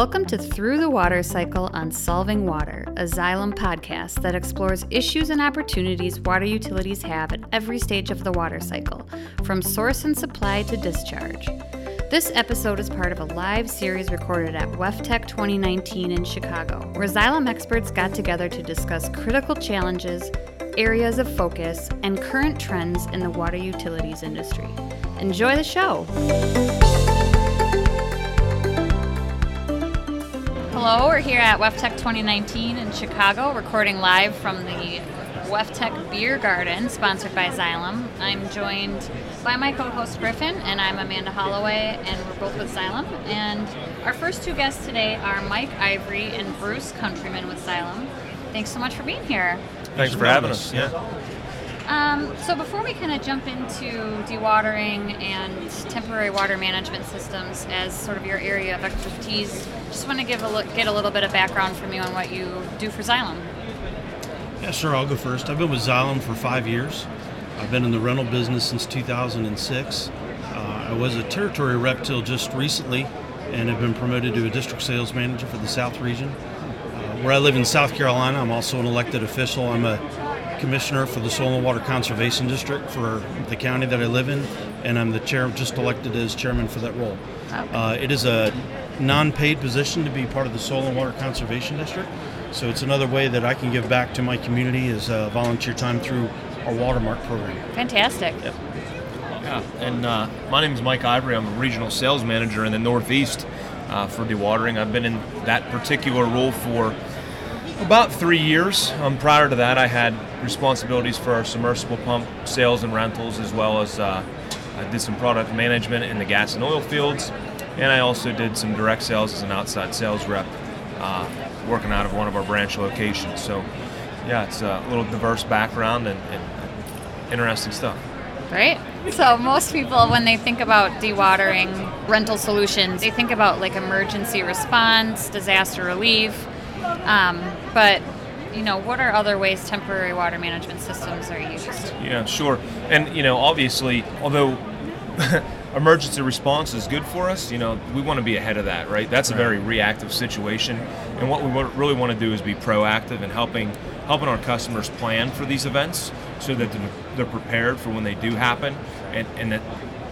Welcome to Through the Water Cycle on Solving Water, a Xylem podcast that explores issues and opportunities water utilities have at every stage of the water cycle, from source and supply to discharge. This episode is part of a live series recorded at WEFTEC 2019 in Chicago, where Xylem experts got together to discuss critical challenges, areas of focus, and current trends in the water utilities industry. Enjoy the show! Hello, we're here at WEFTEC 2019 in Chicago, recording live from the WEFTEC Beer Garden, sponsored by Xylem. I'm joined by my co-host Griffin, and I'm Amanda Holloway, and we're both with Xylem. And our first two guests today are Mike Ivory and Bruce Countryman with Xylem. Thanks so much for being here. Thanks for having us. Yeah. Um, so before we kind of jump into dewatering and temporary water management systems as sort of your area of expertise, just want to give a look, get a little bit of background from you on what you do for Xylem. Yeah, sure. I'll go first. I've been with Xylem for five years. I've been in the rental business since 2006. Uh, I was a territory rep till just recently, and have been promoted to a district sales manager for the South region. Uh, where I live in South Carolina, I'm also an elected official. I'm a commissioner for the Soil and Water Conservation District for the county that I live in, and I'm the chair, just elected as chairman for that role. Okay. Uh, it is a non-paid position to be part of the Soil and Water Conservation District, so it's another way that I can give back to my community is uh, volunteer time through our Watermark program. Fantastic. Yeah. And uh, my name is Mike Ivory. I'm a regional sales manager in the Northeast uh, for dewatering. I've been in that particular role for about three years. Um, prior to that, I had responsibilities for our submersible pump sales and rentals, as well as uh, I did some product management in the gas and oil fields. And I also did some direct sales as an outside sales rep, uh, working out of one of our branch locations. So, yeah, it's a little diverse background and, and interesting stuff. Right? So most people, when they think about dewatering rental solutions, they think about like emergency response, disaster relief. Um, but you know, what are other ways temporary water management systems are used? Yeah, sure. And you know, obviously, although emergency response is good for us, you know, we want to be ahead of that, right? That's a very reactive situation, and what we really want to do is be proactive in helping helping our customers plan for these events so that they're- they're prepared for when they do happen, and and that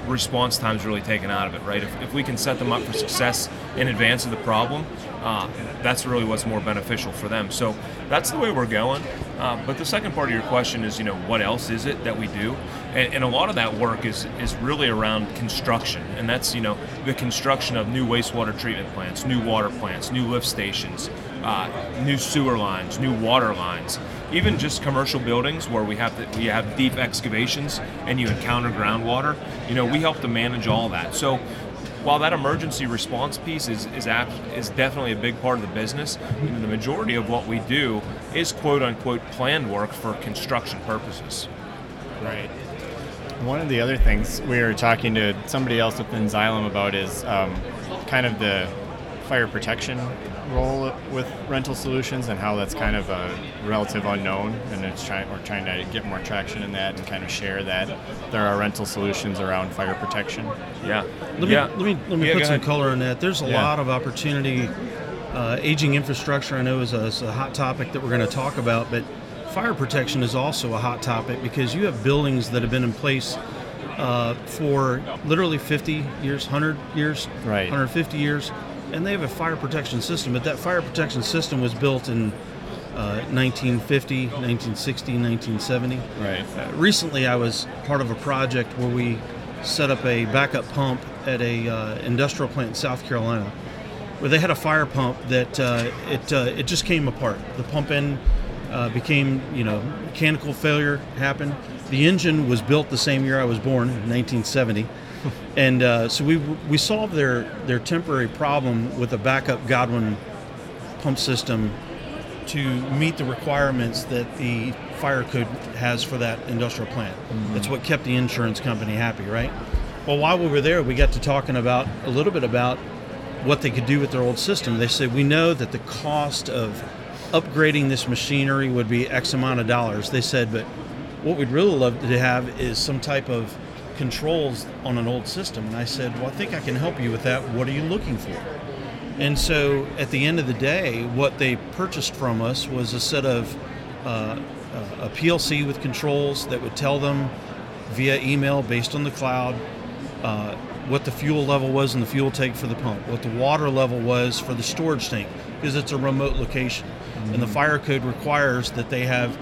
response time is really taken out of it, right? If, if we can set them up for success in advance of the problem, uh, that's really what's more beneficial for them. So that's the way we're going. Uh, but the second part of your question is, you know, what else is it that we do? And, and a lot of that work is is really around construction, and that's you know the construction of new wastewater treatment plants, new water plants, new lift stations, uh, new sewer lines, new water lines, even just commercial buildings where we have to, we have deep excavations and you encounter groundwater. You know, we help to manage all that. So while that emergency response piece is is, apt, is definitely a big part of the business, you know, the majority of what we do is quote unquote planned work for construction purposes. Right. One of the other things we were talking to somebody else within Xylem about is um, kind of the fire protection role with rental solutions and how that's kind of a relative unknown and it's trying we're trying to get more traction in that and kind of share that there are rental solutions around fire protection. Yeah. Let me yeah. let me let me Yeah, put some ahead. color on that. There's a Yeah. lot of opportunity. Uh, aging infrastructure, I know, is a, is a hot topic that we're going to talk about, but fire protection is also a hot topic because you have buildings that have been in place uh, for literally 50 years, 100 years, Right. 150 years, and they have a fire protection system. But that fire protection system was built in uh, 1950, 1960, 1970. Right. Uh, recently, I was part of a project where we set up a backup pump at a uh, industrial plant in South Carolina, where they had a fire pump that uh, it uh, it just came apart. The pump end uh, became you know mechanical failure happened. The engine was built the same year I was born, 1970. And uh, so we, we solved their, their temporary problem with a backup Godwin pump system to meet the requirements that the fire code has for that industrial plant. That's what kept the insurance company happy, right? Well, while we were there, we got to talking about a little bit about what they could do with their old system. They said, We know that the cost of upgrading this machinery would be X amount of dollars. They said, But what we'd really love to have is some type of controls on an old system. And I said, Well, I think I can help you with that. What are you looking for? And so at the end of the day, what they purchased from us was a set of uh, a PLC with controls that would tell them via email based on the cloud uh, what the fuel level was in the fuel tank for the pump, what the water level was for the storage tank, because it's a remote location. Mm-hmm. And the fire code requires that they have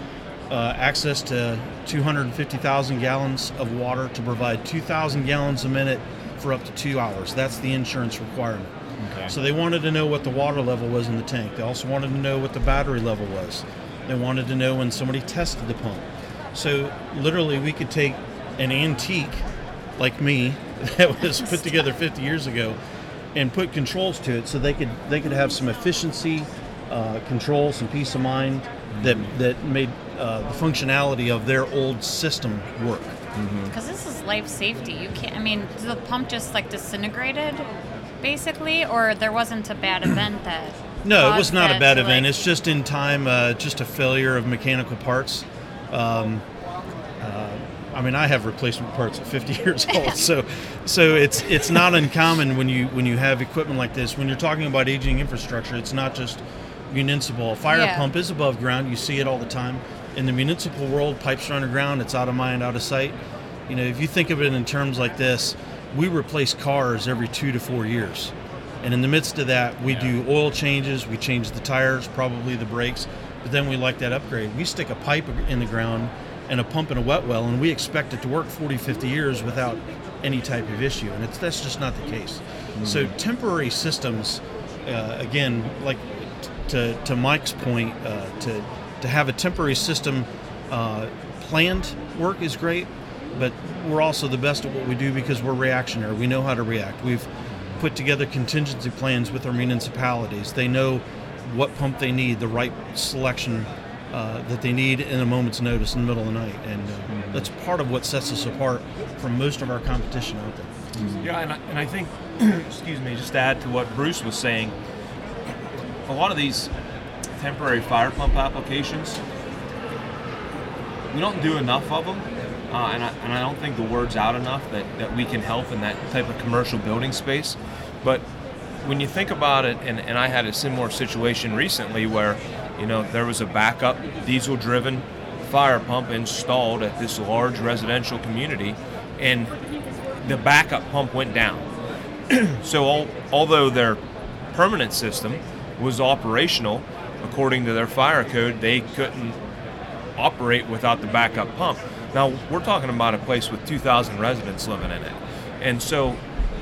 uh, access to 250,000 gallons of water to provide 2,000 gallons a minute for up to two hours. That's the insurance requirement. Okay. So they wanted to know what the water level was in the tank. They also wanted to know what the battery level was. They wanted to know when somebody tested the pump. So literally, we could take an antique like me that was put together 50 years ago and put controls to it so they could they could have some efficiency uh, control some peace of mind that that made uh, the functionality of their old system work because mm-hmm. this is life safety you can't i mean the pump just like disintegrated basically or there wasn't a bad event that no it was not a bad event like... it's just in time uh, just a failure of mechanical parts um, I mean, I have replacement parts at 50 years old, so so it's it's not uncommon when you when you have equipment like this. When you're talking about aging infrastructure, it's not just municipal. A fire yeah. pump is above ground. You see it all the time. In the municipal world, pipes are underground. It's out of mind, out of sight. You know, if you think of it in terms like this, we replace cars every two to four years. And in the midst of that, we yeah. do oil changes, we change the tires, probably the brakes, but then we like that upgrade. We stick a pipe in the ground and a pump in a wet well, and we expect it to work 40, 50 years without any type of issue, and it's that's just not the case. Mm-hmm. So temporary systems, uh, again, like t- to to Mike's point, uh, to to have a temporary system uh, planned work is great, but we're also the best at what we do because we're reactionary. We know how to react. We've put together contingency plans with our municipalities. They know what pump they need, the right selection uh, that they need in a moment's notice in the middle of the night, and uh, mm-hmm. that's part of what sets us apart from most of our competition out there. Mm-hmm. Yeah, and I, and I think, excuse me, just to add to what Bruce was saying, a lot of these temporary fire pump applications, we don't do enough of them. Uh, and, I, and I don't think the word's out enough that, that we can help in that type of commercial building space. But when you think about it, and, and I had a similar situation recently where you know, there was a backup diesel driven fire pump installed at this large residential community, and the backup pump went down. so, all, although their permanent system was operational, according to their fire code, they couldn't operate without the backup pump. Now, we're talking about a place with 2,000 residents living in it. And so,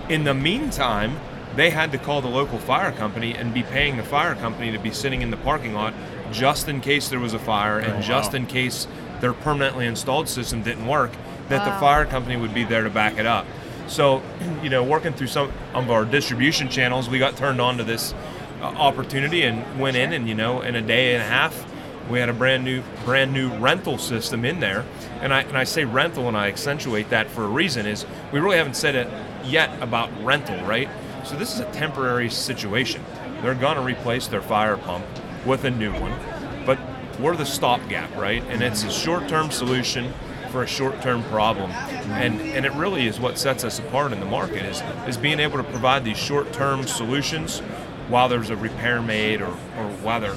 in the meantime, they had to call the local fire company and be paying the fire company to be sitting in the parking lot just in case there was a fire and oh, just in case their permanently installed system didn't work, that wow. the fire company would be there to back it up. So, you know, working through some of our distribution channels, we got turned on to this Uh, opportunity and went in, and you know, in a day and a half, we had a brand new brand new rental system in there. And I and I say rental, and I accentuate that for a reason is we really haven't said it yet about rental, right? So this is a temporary situation. They're going to replace their fire pump with a new one, but we're the stopgap, right? And it's a short-term solution for a short-term problem, and and it really is what sets us apart in the market is is being able to provide these short-term solutions while there's a repair made or or while there,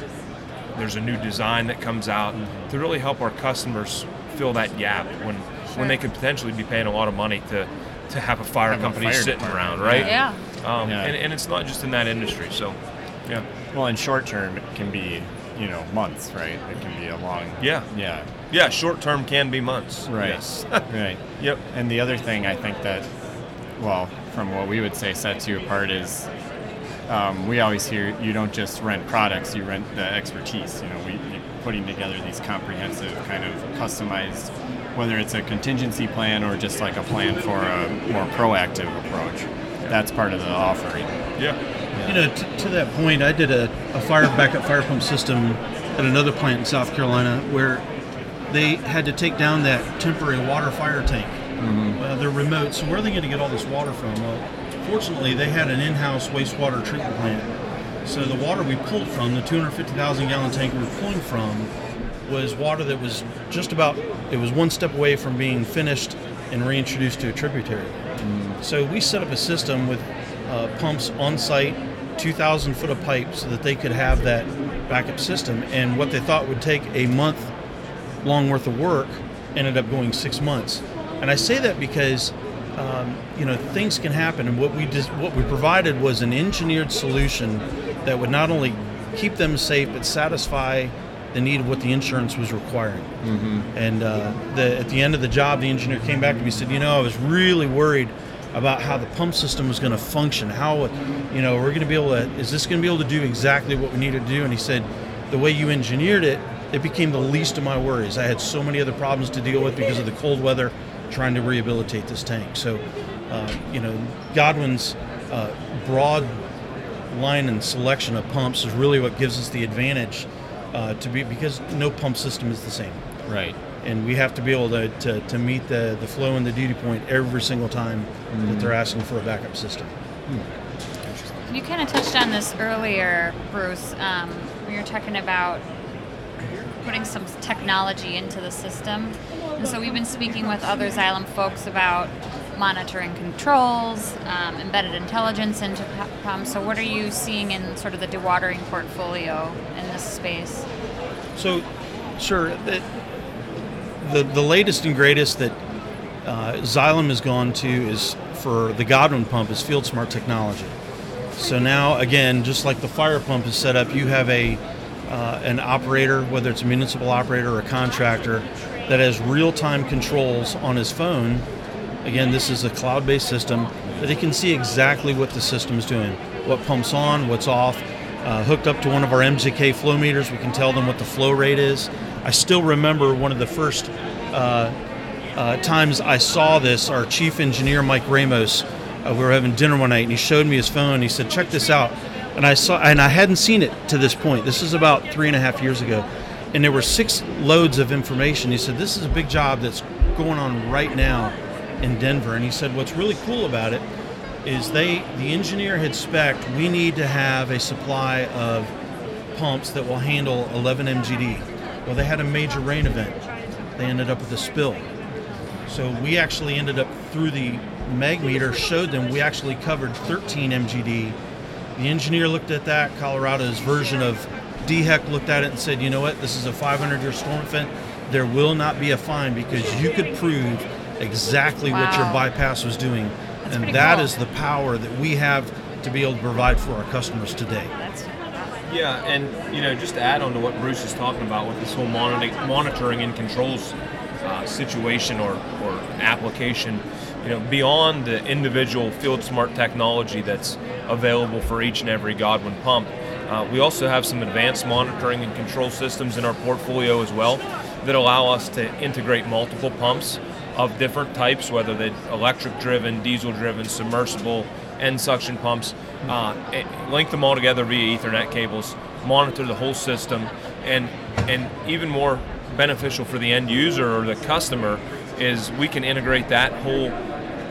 there's a new design that comes out to really help our customers fill that gap when sure. when they could potentially be paying a lot of money to to have a fire have company a fire sitting around, right? Yeah. Um, yeah. And, and it's not just in that industry. So, yeah. Well, in short term, it can be, you know, months, right? It can be a long. Yeah. Yeah. Yeah. Short term can be months. Right. Yes. right. Yep. And the other thing I think that, well, from what we would say sets you apart is um, we always hear you don't just rent products, you rent the expertise. You know, we are putting together these comprehensive kind of customized, whether it's a contingency plan or just like a plan for a more proactive approach that's part of the offering. Yeah. You know, t- to that point, I did a, a fire backup fire pump system at another plant in South Carolina where they had to take down that temporary water fire tank. Mm-hmm. Uh, they're remote, so where are they going to get all this water from? Well, fortunately, they had an in-house wastewater treatment plant. So the water we pulled from, the 250,000 gallon tank we were pulling from, was water that was just about, it was one step away from being finished and reintroduced to a tributary. So we set up a system with uh, pumps on site 2,000 foot of pipe so that they could have that backup system. And what they thought would take a month long worth of work ended up going six months. And I say that because um, you know things can happen, and what we just what we provided was an engineered solution that would not only keep them safe but satisfy the need of what the insurance was requiring. Mm-hmm. And uh, the, at the end of the job, the engineer came back to me and said, "You know, I was really worried." about how the pump system was going to function. How, you know, we're going to be able to, is this going to be able to do exactly what we needed to do? And he said, the way you engineered it, it became the least of my worries. I had so many other problems to deal with because of the cold weather trying to rehabilitate this tank. So, uh, you know, Godwin's uh, broad line and selection of pumps is really what gives us the advantage uh, to be because no pump system is the same. Right and we have to be able to, to, to meet the, the flow and the duty point every single time mm. that they're asking for a backup system. Mm. You kind of touched on this earlier, Bruce. Um, when you were talking about putting some technology into the system. And so we've been speaking with other Xylem folks about monitoring controls, um, embedded intelligence into pumps. So what are you seeing in sort of the dewatering portfolio in this space? So, sure the, the latest and greatest that uh, Xylem has gone to is for the Godwin pump is Field Smart technology. So now, again, just like the fire pump is set up, you have a uh, an operator, whether it's a municipal operator or a contractor, that has real-time controls on his phone. Again, this is a cloud-based system that he can see exactly what the system is doing, what pumps on, what's off. Uh, hooked up to one of our MZK flow meters, we can tell them what the flow rate is. I still remember one of the first uh, uh, times I saw this. Our chief engineer, Mike Ramos, uh, we were having dinner one night, and he showed me his phone. He said, "Check this out," and I saw, and I hadn't seen it to this point. This is about three and a half years ago, and there were six loads of information. He said, "This is a big job that's going on right now in Denver," and he said, "What's really cool about it is they the engineer had spec we need to have a supply of pumps that will handle 11 MGD well, they had a major rain event. They ended up with a spill. So we actually ended up through the meg meter, showed them we actually covered 13 MGD. The engineer looked at that. Colorado's version of DHEC looked at it and said, you know what, this is a 500 year storm event. There will not be a fine because you could prove exactly wow. what your bypass was doing. That's and that cool. is the power that we have to be able to provide for our customers today. That's yeah, and you know, just to add on to what Bruce is talking about with this whole monitoring and controls uh, situation or, or application, you know, beyond the individual field smart technology that's available for each and every Godwin pump, uh, we also have some advanced monitoring and control systems in our portfolio as well that allow us to integrate multiple pumps of different types, whether they're electric driven, diesel driven, submersible, end suction pumps, uh, link them all together via Ethernet cables, monitor the whole system, and and even more beneficial for the end user or the customer is we can integrate that whole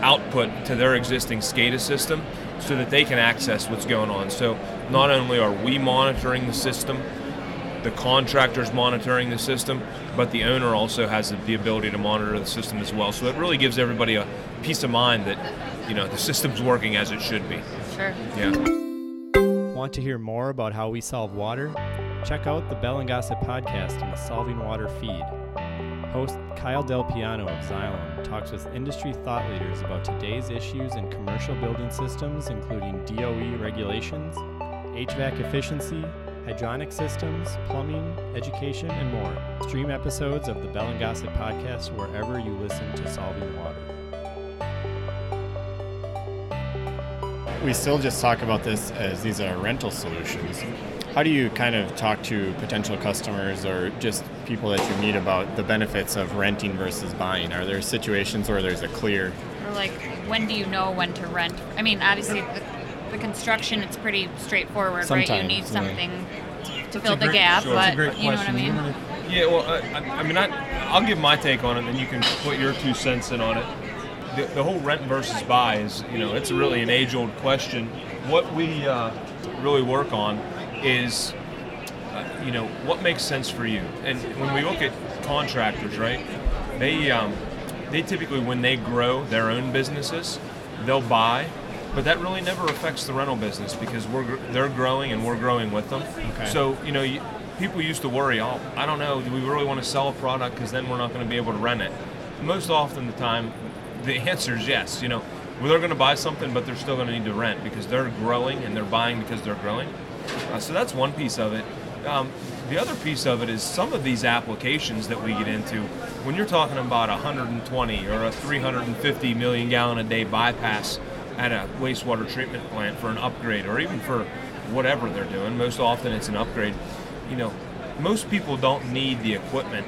output to their existing SCADA system so that they can access what's going on. So not only are we monitoring the system, the contractor's monitoring the system, but the owner also has the ability to monitor the system as well. So it really gives everybody a peace of mind that you know the system's working as it should be. Sure. Yeah. Want to hear more about how we solve water? Check out the Bell and Gossett podcast in the Solving Water feed. Host Kyle Del Piano of Xylem talks with industry thought leaders about today's issues in commercial building systems, including DOE regulations, HVAC efficiency, hydronic systems, plumbing, education, and more. Stream episodes of the Bell and Gossett podcast wherever you listen to Solving Water. we still just talk about this as these are rental solutions. How do you kind of talk to potential customers or just people that you meet about the benefits of renting versus buying? Are there situations where there's a clear or like when do you know when to rent? I mean, obviously the, the construction it's pretty straightforward, Sometimes, right? You need something yeah. to fill the gap, sure. but you know what I mean. Yeah, well, I, I mean, I, I'll give my take on it, and then you can put your two cents in on it the, the, whole rent versus buy is, you know, it's really an age-old question. What we uh, really work on is, uh, you know, what makes sense for you. And when we look at contractors, right, they um, they typically when they grow their own businesses, they'll buy but that really never affects the rental business because we're they're growing and we're growing with them. Okay. So you know, you, people used to worry, oh, I don't know, do we really want to sell a product because then we're not going to be able to rent it? Most often the time, the answer is yes. You know, well, they're going to buy something, but they're still going to need to rent because they're growing and they're buying because they're growing. Uh, so that's one piece of it. Um, the other piece of it is some of these applications that we get into. When you're talking about a 120 or a 350 million gallon a day bypass at a wastewater treatment plant for an upgrade, or even for whatever they're doing, most often it's an upgrade. You know, most people don't need the equipment,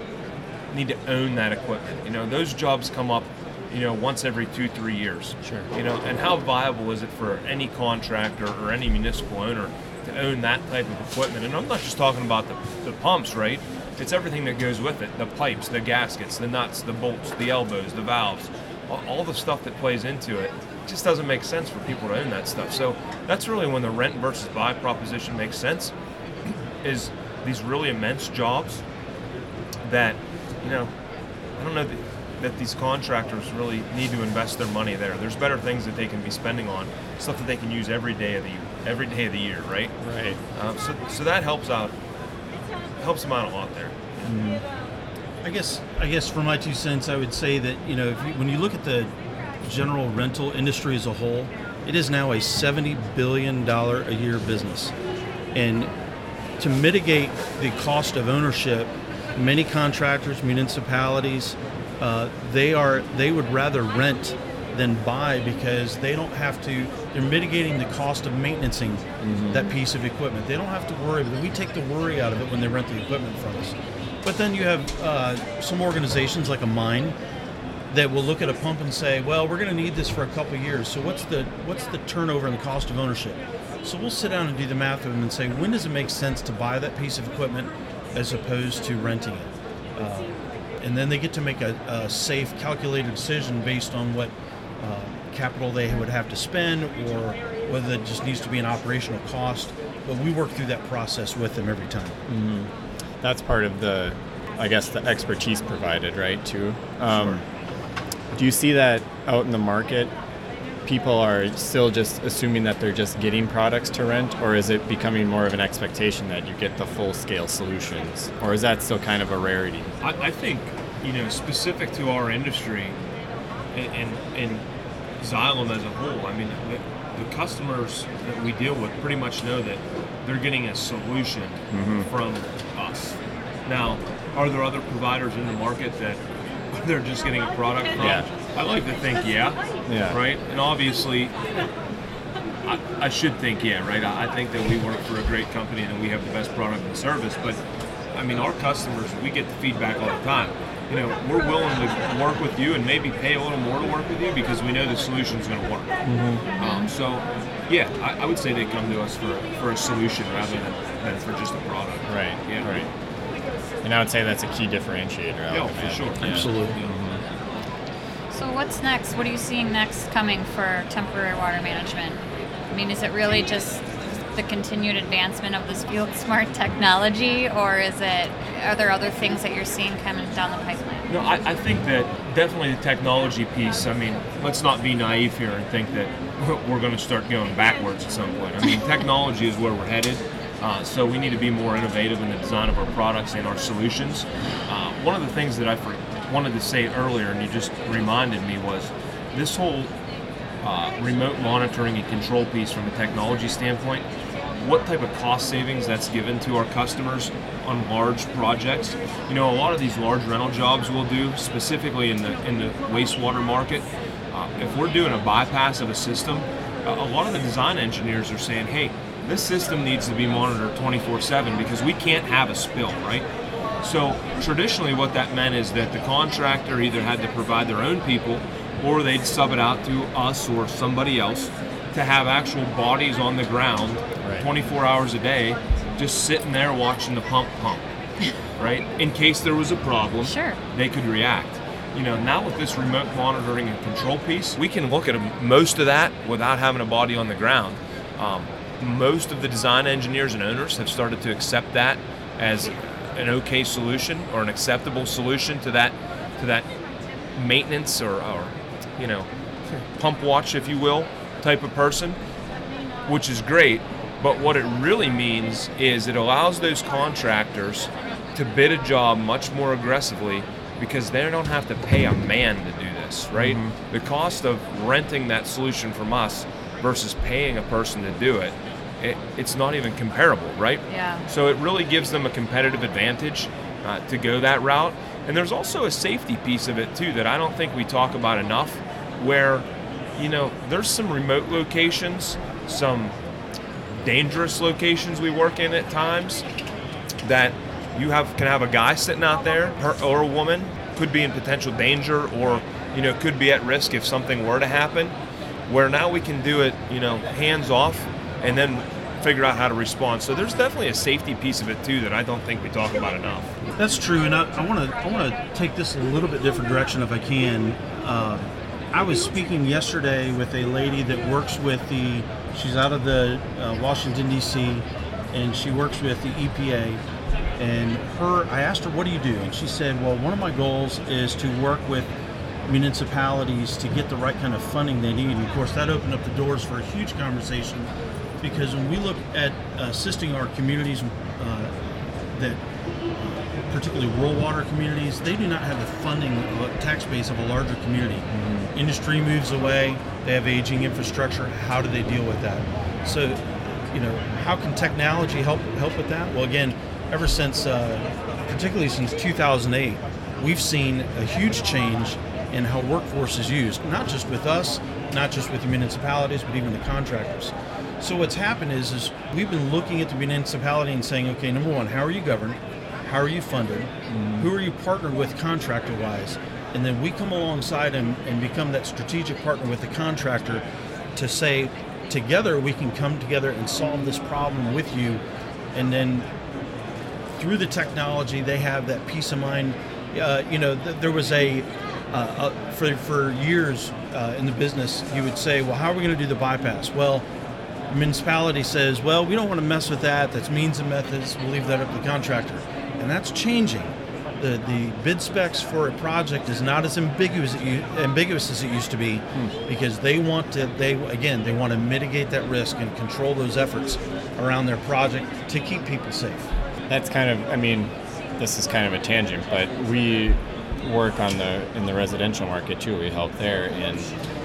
need to own that equipment. You know, those jobs come up you know, once every two, three years. Sure. You know, and how viable is it for any contractor or any municipal owner to own that type of equipment? And I'm not just talking about the, the pumps, right? It's everything that goes with it the pipes, the gaskets, the nuts, the bolts, the elbows, the valves, all, all the stuff that plays into it. Just doesn't make sense for people to own that stuff. So that's really when the rent versus buy proposition makes sense is these really immense jobs that, you know, I don't know that, that these contractors really need to invest their money there. There's better things that they can be spending on, stuff that they can use every day of the every day of the year, right? Right. Uh, so, so that helps out helps them out a lot there. I guess I guess for my two cents, I would say that you know if you, when you look at the general rental industry as a whole, it is now a seventy billion dollar a year business, and to mitigate the cost of ownership, many contractors, municipalities, uh, they are they would rather rent than buy because they don't have to. They're mitigating the cost of maintaining that piece of equipment. They don't have to worry. We take the worry out of it when they rent the equipment from us. But then you have uh, some organizations like a mine that will look at a pump and say, "Well, we're going to need this for a couple of years. So what's the what's the turnover and the cost of ownership?" So we'll sit down and do the math with them and say, "When does it make sense to buy that piece of equipment as opposed to renting it?" Uh, and then they get to make a, a safe, calculated decision based on what uh, capital they would have to spend or whether it just needs to be an operational cost. But we work through that process with them every time. That's part of the, I guess, the expertise provided, right? Too. Um, Do you see that out in the market? People are still just assuming that they're just getting products to rent, or is it becoming more of an expectation that you get the full scale solutions, or is that still kind of a rarity? I, I think, you know, specific to our industry and, and, and Xylem as a whole, I mean, the, the customers that we deal with pretty much know that they're getting a solution mm-hmm. from us. Now, are there other providers in the market that they're just getting a product from? Yeah. I like to think, yeah. Yeah. Right? And obviously, I, I should think, yeah, right? I, I think that we work for a great company and we have the best product and service. But I mean, our customers, we get the feedback all the time. You know, we're willing to work with you and maybe pay a little more to work with you because we know the solution's going to work. Um, so, yeah, I, I would say they come to us for, for a solution rather than, than for just a product. Right. Yeah. Right. And I would say that's a key differentiator. I Yeah, for imagine. sure. Yeah. Absolutely. So what's next? What are you seeing next coming for temporary water management? I mean, is it really just the continued advancement of this field smart technology, or is it are there other things that you're seeing coming down the pipeline? No, I, I think that definitely the technology piece. I mean, let's not be naive here and think that we're going to start going backwards at some point. I mean, technology is where we're headed. Uh, so we need to be more innovative in the design of our products and our solutions. Uh, one of the things that I wanted to say earlier, and you just reminded me, was this whole uh, remote monitoring and control piece from a technology standpoint. What type of cost savings that's given to our customers on large projects? You know, a lot of these large rental jobs we'll do, specifically in the in the wastewater market. Uh, if we're doing a bypass of a system, a lot of the design engineers are saying, "Hey, this system needs to be monitored 24/7 because we can't have a spill, right?" So traditionally, what that meant is that the contractor either had to provide their own people, or they'd sub it out to us or somebody else to have actual bodies on the ground, Right. 24 hours a day, just sitting there watching the pump pump, right? In case there was a problem, Sure. they could react. You know, now with this remote monitoring and control piece, we can look at most of that without having a body on the ground. Um, most of the design engineers and owners have started to accept that as an okay solution or an acceptable solution to that to that maintenance or, or you know pump watch, if you will, type of person, which is great. But what it really means is it allows those contractors to bid a job much more aggressively because they don't have to pay a man to do this, right? Mm-hmm. The cost of renting that solution from us versus paying a person to do it, it it's not even comparable, right? Yeah. So it really gives them a competitive advantage uh, to go that route. And there's also a safety piece of it too that I don't think we talk about enough, where, you know, there's some remote locations, some dangerous locations we work in at times that you have can have a guy sitting out there her, or a woman could be in potential danger or you know could be at risk if something were to happen where now we can do it you know hands off and then figure out how to respond so there's definitely a safety piece of it too that i don't think we talk about enough That's true, and I want to I want to take this a little bit different direction if I can. Uh, I was speaking yesterday with a lady that works with the. She's out of the uh, Washington D.C. and she works with the EPA. And her, I asked her, "What do you do?" And she said, "Well, one of my goals is to work with municipalities to get the right kind of funding they need." And of course, that opened up the doors for a huge conversation because when we look at assisting our communities uh, that particularly rural water communities, they do not have the funding uh, tax base of a larger community. Industry moves away, they have aging infrastructure. How do they deal with that? So, you know, how can technology help help with that? Well, again, ever since, uh, particularly since 2008, we've seen a huge change in how workforce is used, not just with us, not just with the municipalities, but even the contractors. So what's happened is, is we've been looking at the municipality and saying, okay, number one, how are you governed? How are you funded? Who are you partnered with contractor wise? And then we come alongside and, and become that strategic partner with the contractor to say, together we can come together and solve this problem with you. And then through the technology, they have that peace of mind. Uh, you know, th- there was a, uh, uh, for, for years uh, in the business, you would say, well, how are we going to do the bypass? Well, municipality says, well, we don't want to mess with that. That's means and methods. We'll leave that up to the contractor. And that's changing. The, the bid specs for a project is not as ambiguous, ambiguous as it used to be because they want to, they again, they want to mitigate that risk and control those efforts around their project to keep people safe. That's kind of, I mean, this is kind of a tangent, but we work on the in the residential market too. We help there, and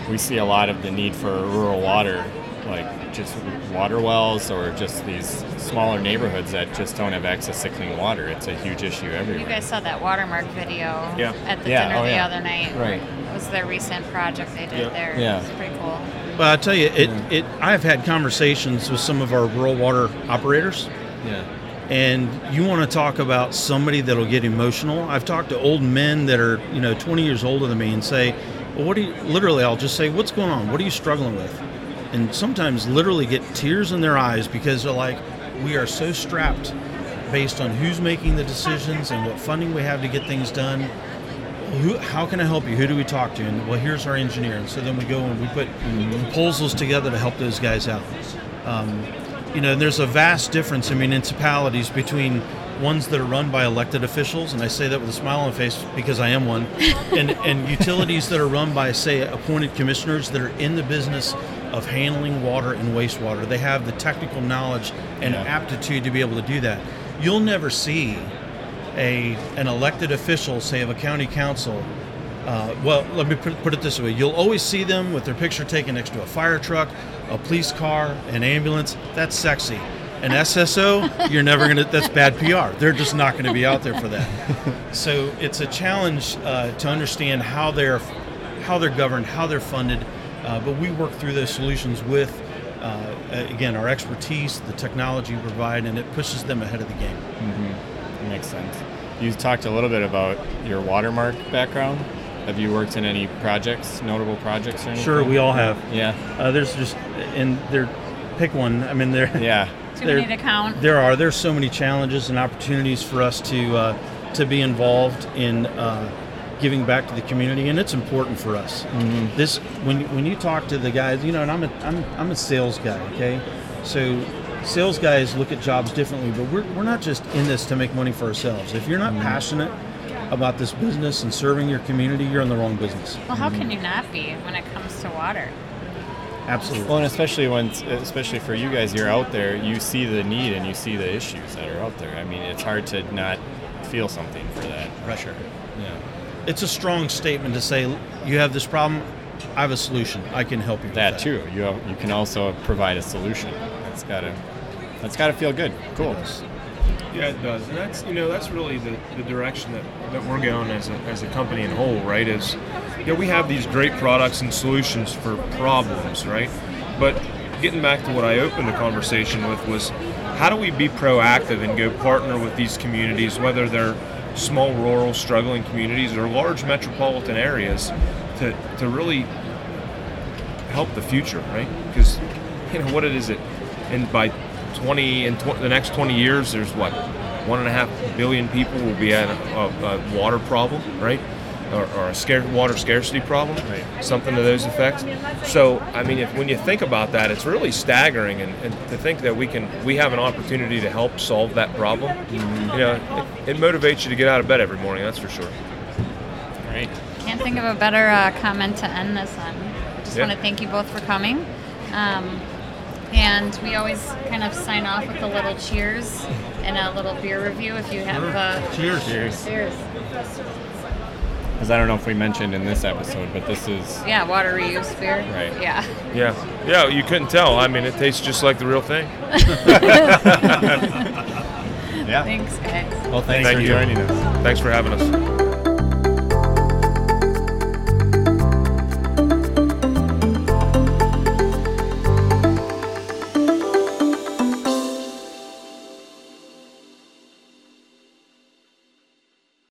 we see a lot of the need for rural water, like just water wells or just these smaller neighborhoods that just don't have access to clean water. It's a huge issue everywhere. You guys saw that watermark video Yeah. at the Yeah, dinner oh, the yeah. other night. Right. It was their recent project they did Yeah. there. Yeah. It's pretty cool. Well, I tell you, it, it I've had conversations with some of our rural water operators, Yeah. And you want to talk about somebody that'll get emotional. I've talked to old men that are you know 20 years older than me and say, "Well, what do you?" Literally, I'll just say, "What's going on? What are you struggling with?" And sometimes literally get tears in their eyes because they're like, "We are so strapped." Based on who's making the decisions and what funding we have to get things done, who, how can I help you? Who do we talk to? And well, here's our engineer. And so then we go and we put proposals together to help those guys out. Um, you know, there's a vast difference in municipalities between ones that are run by elected officials, and I say that with a smile on my face because I am one, and, and utilities that are run by, say, appointed commissioners that are in the business of handling water and wastewater. They have the technical knowledge and Yeah. aptitude to be able to do that. You'll never see a an elected official, say of a county council. Uh, well, let me put, put it this way: you'll always see them with their picture taken next to a fire truck, a police car, an ambulance. That's sexy. An SSO, you're never gonna. That's bad PR. They're just not going to be out there for that. So it's a challenge uh, to understand how they're how they're governed, how they're funded. Uh, but we work through those solutions with, uh, again, our expertise, the technology we provide, and it pushes them ahead of the game. That makes sense. You talked a little bit about your watermark background. Have you worked in any projects, notable projects or anything? Sure, we all have. Yeah. Uh, there's just, and there, pick one. I mean, there, Yeah. Too There- many to count. there are. There's so many challenges and opportunities for us to uh, to be involved in uh, giving back to the community, and it's important for us. This, when when you talk to the guys, you know, and I'm a I'm, I'm a sales guy. Okay, so sales guys look at jobs differently, but we're we're not just in this to make money for ourselves. If you're not passionate about this business and serving your community, you're in the wrong business. Well, how can you not be when it comes to water? Absolutely. Well, and especially when, especially for you guys, you're out there, you see the need and you see the issues that are out there. I mean, it's hard to not feel something for that. pressure. Yeah. It's a strong statement to say you have this problem. I have a solution. I can help you. With That that too. You have, you can also provide a solution. That's gotta that's gotta feel good. Cool. Yeah, it does, and that's you know that's really the, the direction that, that we're going as a, as a company in whole, right? Is you know we have these great products and solutions for problems, right? But getting back to what I opened the conversation with was how do we be proactive and go partner with these communities, whether they're small rural struggling communities or large metropolitan areas, to to really help the future, right? Because you know what it is it, and by 20 in tw- the next 20 years, there's what one and a half billion people will be at a, a, a water problem, right? Or, or a scare, water scarcity problem, Right. something to those effects. So, I mean, if, when you think about that, it's really staggering, and, and to think that we can, we have an opportunity to help solve that problem. You know, it, it motivates you to get out of bed every morning. That's for sure. Right. Can't think of a better uh, comment to end this on. I just Yeah. want to thank you both for coming. Um, and we always kind of sign off with a little cheers and a little beer review if you have. Uh, Cheers. Cheers. cheers. Because I don't know if we mentioned in this episode, but this is Yeah, water reuse beer. Right. Yeah. Yeah, yeah. You couldn't tell. I mean, it tastes just like the real thing. yeah. Thanks, guys. Well, thanks Thank for you. joining us. Thanks for having us.